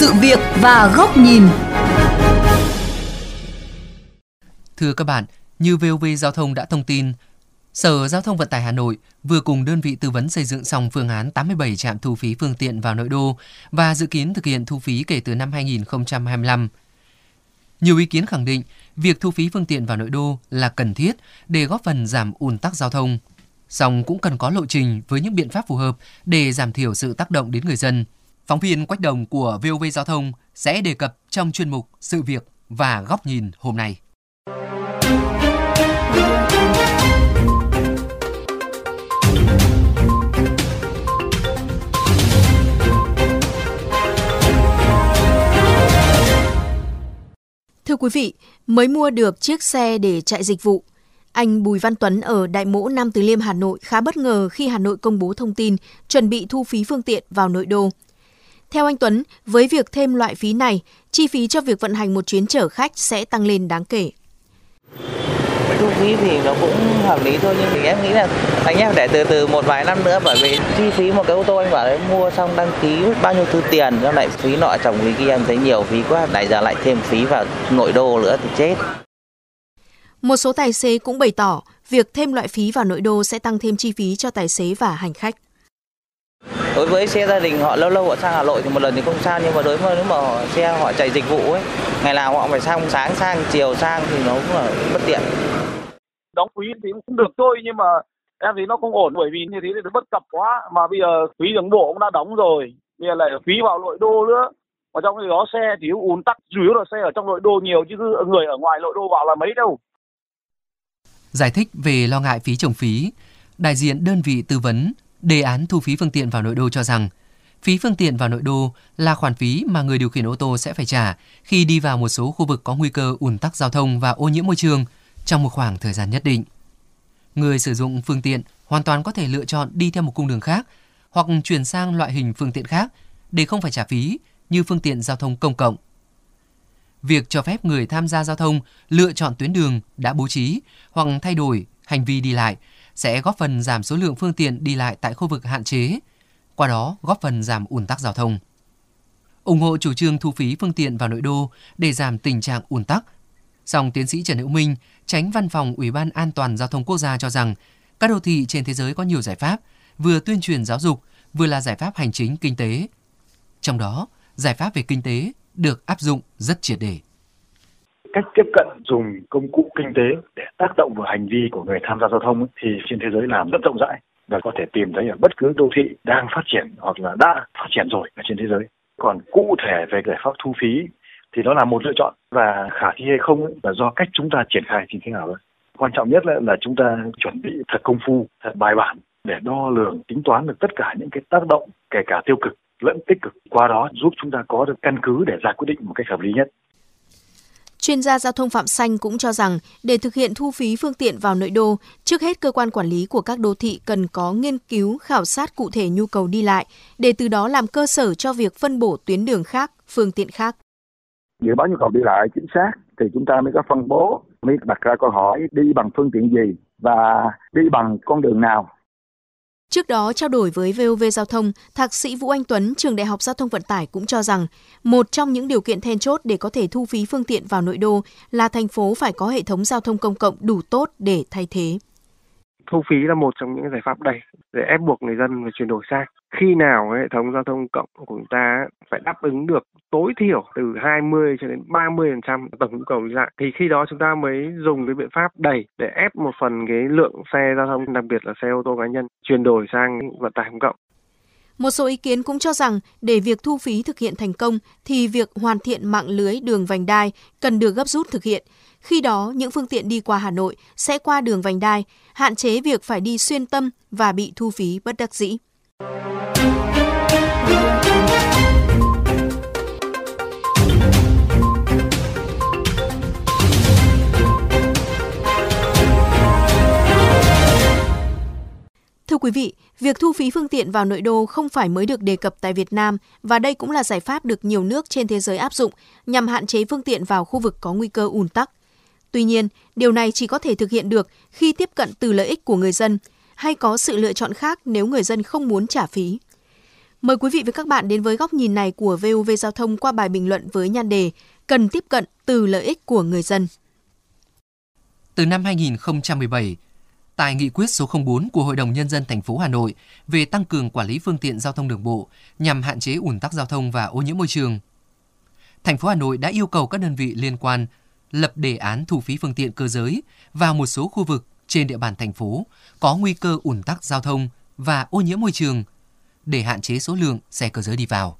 sự việc và góc nhìn. Thưa các bạn, như VOV Giao thông đã thông tin, Sở Giao thông Vận tải Hà Nội vừa cùng đơn vị tư vấn xây dựng xong phương án 87 trạm thu phí phương tiện vào nội đô và dự kiến thực hiện thu phí kể từ năm 2025. Nhiều ý kiến khẳng định việc thu phí phương tiện vào nội đô là cần thiết để góp phần giảm ùn tắc giao thông. Song cũng cần có lộ trình với những biện pháp phù hợp để giảm thiểu sự tác động đến người dân. Phóng viên Quách Đồng của VOV Giao thông sẽ đề cập trong chuyên mục Sự việc và góc nhìn hôm nay. Thưa quý vị, mới mua được chiếc xe để chạy dịch vụ. Anh Bùi Văn Tuấn ở Đại Mỗ Nam Từ Liêm Hà Nội khá bất ngờ khi Hà Nội công bố thông tin chuẩn bị thu phí phương tiện vào nội đô. Theo anh Tuấn, với việc thêm loại phí này, chi phí cho việc vận hành một chuyến chở khách sẽ tăng lên đáng kể. Thu phí thì nó cũng hợp lý thôi nhưng thì em nghĩ là anh em để từ từ một vài năm nữa bởi vì chi phí một cái ô tô anh bảo đấy mua xong đăng ký bao nhiêu thứ tiền cho lại phí nọ chồng phí kia em thấy nhiều phí quá lại giờ lại thêm phí vào nội đô nữa thì chết. Một số tài xế cũng bày tỏ việc thêm loại phí vào nội đô sẽ tăng thêm chi phí cho tài xế và hành khách đối với xe gia đình họ lâu lâu họ sang Hà Nội thì một lần thì không sao nhưng mà đối với nếu mà họ, xe họ chạy dịch vụ ấy ngày nào họ phải sang sáng sang chiều sang thì nó cũng là bất tiện. Đóng phí thì cũng được thôi nhưng mà em thấy nó không ổn bởi vì như thế thì nó bất cập quá. Mà bây giờ phí đường bộ cũng đã đóng rồi bây giờ lại phí vào nội đô nữa. Mà trong khi đó xe thì ùn tắc chủ yếu là xe ở trong nội đô nhiều chứ người ở ngoài nội đô vào là mấy đâu. Giải thích về lo ngại phí trồng phí đại diện đơn vị tư vấn đề án thu phí phương tiện vào nội đô cho rằng, phí phương tiện vào nội đô là khoản phí mà người điều khiển ô tô sẽ phải trả khi đi vào một số khu vực có nguy cơ ùn tắc giao thông và ô nhiễm môi trường trong một khoảng thời gian nhất định. Người sử dụng phương tiện hoàn toàn có thể lựa chọn đi theo một cung đường khác hoặc chuyển sang loại hình phương tiện khác để không phải trả phí như phương tiện giao thông công cộng. Việc cho phép người tham gia giao thông lựa chọn tuyến đường đã bố trí hoặc thay đổi hành vi đi lại sẽ góp phần giảm số lượng phương tiện đi lại tại khu vực hạn chế, qua đó góp phần giảm ùn tắc giao thông. ủng hộ chủ trương thu phí phương tiện vào nội đô để giảm tình trạng ùn tắc Song tiến sĩ Trần Hữu Minh, tránh văn phòng Ủy ban An toàn Giao thông Quốc gia cho rằng các đô thị trên thế giới có nhiều giải pháp, vừa tuyên truyền giáo dục, vừa là giải pháp hành chính kinh tế. Trong đó, giải pháp về kinh tế được áp dụng rất triệt để. Cách tiếp cận dùng công cụ kinh tế để tác động vào hành vi của người tham gia giao thông thì trên thế giới làm rất rộng rãi và có thể tìm thấy ở bất cứ đô thị đang phát triển hoặc là đã phát triển rồi ở trên thế giới. Còn cụ thể về giải pháp thu phí thì nó là một lựa chọn và khả thi hay không ấy, là do cách chúng ta triển khai như thế nào thôi. Quan trọng nhất là, là chúng ta chuẩn bị thật công phu thật bài bản để đo lường tính toán được tất cả những cái tác động kể cả tiêu cực lẫn tích cực. Qua đó giúp chúng ta có được căn cứ để ra quyết định một cách hợp lý nhất. Chuyên gia giao thông Phạm Xanh cũng cho rằng để thực hiện thu phí phương tiện vào nội đô, trước hết cơ quan quản lý của các đô thị cần có nghiên cứu, khảo sát cụ thể nhu cầu đi lại, để từ đó làm cơ sở cho việc phân bổ tuyến đường khác, phương tiện khác. Dự báo nhu cầu đi lại chính xác thì chúng ta mới có phân bố mới đặt ra câu hỏi đi bằng phương tiện gì và đi bằng con đường nào. Trước đó trao đổi với VOV Giao thông, Thạc sĩ Vũ Anh Tuấn, trường Đại học Giao thông Vận tải cũng cho rằng một trong những điều kiện then chốt để có thể thu phí phương tiện vào nội đô là thành phố phải có hệ thống giao thông công cộng đủ tốt để thay thế. Thu phí là một trong những giải pháp đầy để ép buộc người dân phải chuyển đổi sang. Khi nào hệ thống giao thông cộng của chúng ta phải đáp ứng được tối thiểu từ 20 cho đến 30% tổng nhu cầu đi lại, thì khi đó chúng ta mới dùng cái biện pháp đẩy để ép một phần cái lượng xe giao thông, đặc biệt là xe ô tô cá nhân, chuyển đổi sang vận tải công cộng. Một số ý kiến cũng cho rằng để việc thu phí thực hiện thành công thì việc hoàn thiện mạng lưới đường vành đai cần được gấp rút thực hiện. Khi đó, những phương tiện đi qua Hà Nội sẽ qua đường vành đai, hạn chế việc phải đi xuyên tâm và bị thu phí bất đắc dĩ. Thưa quý vị, việc thu phí phương tiện vào nội đô không phải mới được đề cập tại Việt Nam và đây cũng là giải pháp được nhiều nước trên thế giới áp dụng nhằm hạn chế phương tiện vào khu vực có nguy cơ ùn tắc. Tuy nhiên, điều này chỉ có thể thực hiện được khi tiếp cận từ lợi ích của người dân hay có sự lựa chọn khác nếu người dân không muốn trả phí. Mời quý vị và các bạn đến với góc nhìn này của VOV Giao thông qua bài bình luận với nhan đề Cần tiếp cận từ lợi ích của người dân. Từ năm 2017, tại nghị quyết số 04 của Hội đồng Nhân dân thành phố Hà Nội về tăng cường quản lý phương tiện giao thông đường bộ nhằm hạn chế ủn tắc giao thông và ô nhiễm môi trường. Thành phố Hà Nội đã yêu cầu các đơn vị liên quan lập đề án thu phí phương tiện cơ giới vào một số khu vực trên địa bàn thành phố có nguy cơ ủn tắc giao thông và ô nhiễm môi trường để hạn chế số lượng xe cơ giới đi vào.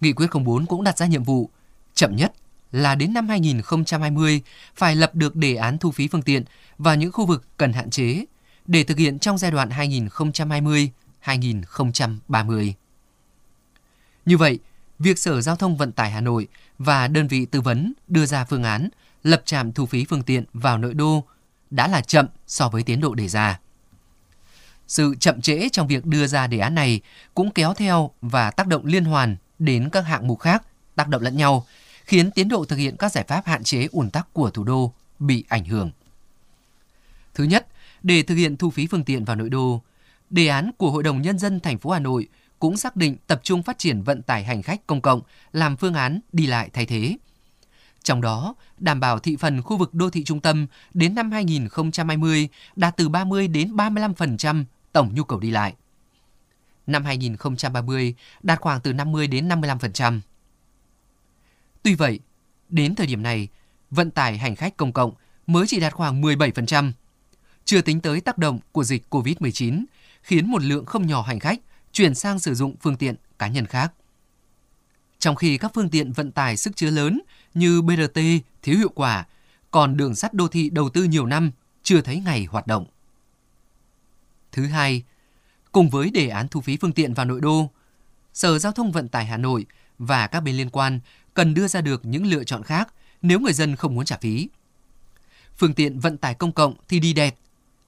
Nghị quyết 04 cũng đặt ra nhiệm vụ chậm nhất là đến năm 2020 phải lập được đề án thu phí phương tiện và những khu vực cần hạn chế để thực hiện trong giai đoạn 2020-2030. Như vậy, việc Sở Giao thông Vận tải Hà Nội và đơn vị tư vấn đưa ra phương án lập trạm thu phí phương tiện vào nội đô đã là chậm so với tiến độ đề ra. Sự chậm trễ trong việc đưa ra đề án này cũng kéo theo và tác động liên hoàn đến các hạng mục khác, tác động lẫn nhau, khiến tiến độ thực hiện các giải pháp hạn chế ủn tắc của thủ đô bị ảnh hưởng. Thứ nhất, để thực hiện thu phí phương tiện vào nội đô, đề án của Hội đồng nhân dân thành phố Hà Nội cũng xác định tập trung phát triển vận tải hành khách công cộng làm phương án đi lại thay thế. Trong đó, đảm bảo thị phần khu vực đô thị trung tâm đến năm 2020 đạt từ 30 đến 35% tổng nhu cầu đi lại. Năm 2030 đạt khoảng từ 50 đến 55%. Tuy vậy, đến thời điểm này, vận tải hành khách công cộng mới chỉ đạt khoảng 17%, chưa tính tới tác động của dịch COVID-19, khiến một lượng không nhỏ hành khách chuyển sang sử dụng phương tiện cá nhân khác. Trong khi các phương tiện vận tải sức chứa lớn như BRT thiếu hiệu quả, còn đường sắt đô thị đầu tư nhiều năm chưa thấy ngày hoạt động. Thứ hai, cùng với đề án thu phí phương tiện vào nội đô, Sở Giao thông Vận tải Hà Nội và các bên liên quan cần đưa ra được những lựa chọn khác nếu người dân không muốn trả phí. Phương tiện vận tải công cộng thì đi đẹp,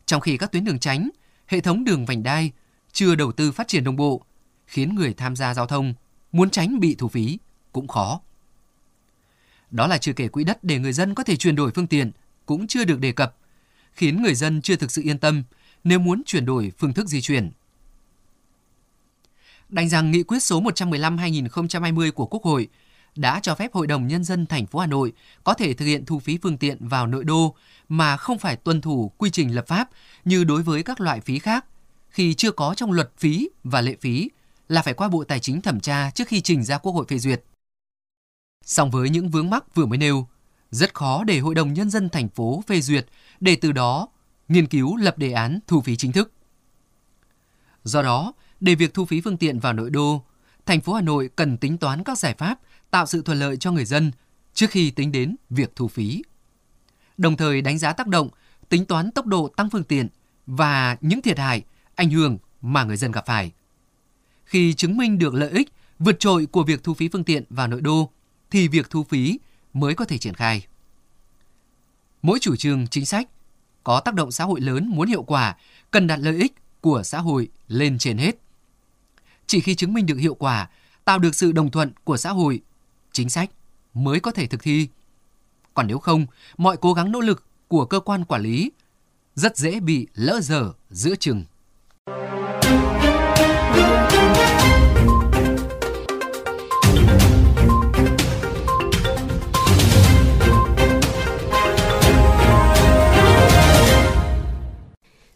trong khi các tuyến đường tránh, hệ thống đường vành đai chưa đầu tư phát triển đồng bộ, khiến người tham gia giao thông muốn tránh bị thu phí cũng khó. Đó là chưa kể quỹ đất để người dân có thể chuyển đổi phương tiện cũng chưa được đề cập, khiến người dân chưa thực sự yên tâm nếu muốn chuyển đổi phương thức di chuyển. Đành rằng nghị quyết số 115-2020 của Quốc hội đã cho phép Hội đồng Nhân dân thành phố Hà Nội có thể thực hiện thu phí phương tiện vào nội đô mà không phải tuân thủ quy trình lập pháp như đối với các loại phí khác khi chưa có trong luật phí và lệ phí là phải qua Bộ Tài chính thẩm tra trước khi trình ra Quốc hội phê duyệt. Song với những vướng mắc vừa mới nêu, rất khó để Hội đồng Nhân dân thành phố phê duyệt để từ đó nghiên cứu lập đề án thu phí chính thức. Do đó, để việc thu phí phương tiện vào nội đô, thành phố Hà Nội cần tính toán các giải pháp tạo sự thuận lợi cho người dân trước khi tính đến việc thu phí. Đồng thời đánh giá tác động, tính toán tốc độ tăng phương tiện và những thiệt hại, ảnh hưởng mà người dân gặp phải. Khi chứng minh được lợi ích vượt trội của việc thu phí phương tiện vào nội đô, thì việc thu phí mới có thể triển khai. Mỗi chủ trương chính sách có tác động xã hội lớn muốn hiệu quả cần đặt lợi ích của xã hội lên trên hết. Chỉ khi chứng minh được hiệu quả, tạo được sự đồng thuận của xã hội, chính sách mới có thể thực thi. Còn nếu không, mọi cố gắng nỗ lực của cơ quan quản lý rất dễ bị lỡ dở giữa chừng.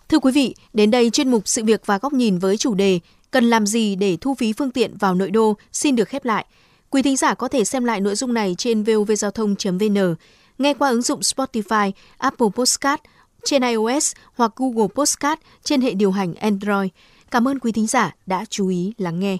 Thưa quý vị, đến đây chuyên mục Sự việc và góc nhìn với chủ đề Cần làm gì để thu phí phương tiện vào nội đô xin được khép lại. Quý thính giả có thể xem lại nội dung này trên vovgiao thông.vn, nghe qua ứng dụng Spotify, Apple Podcast trên iOS hoặc Google Podcast trên hệ điều hành Android. Cảm ơn quý thính giả đã chú ý lắng nghe.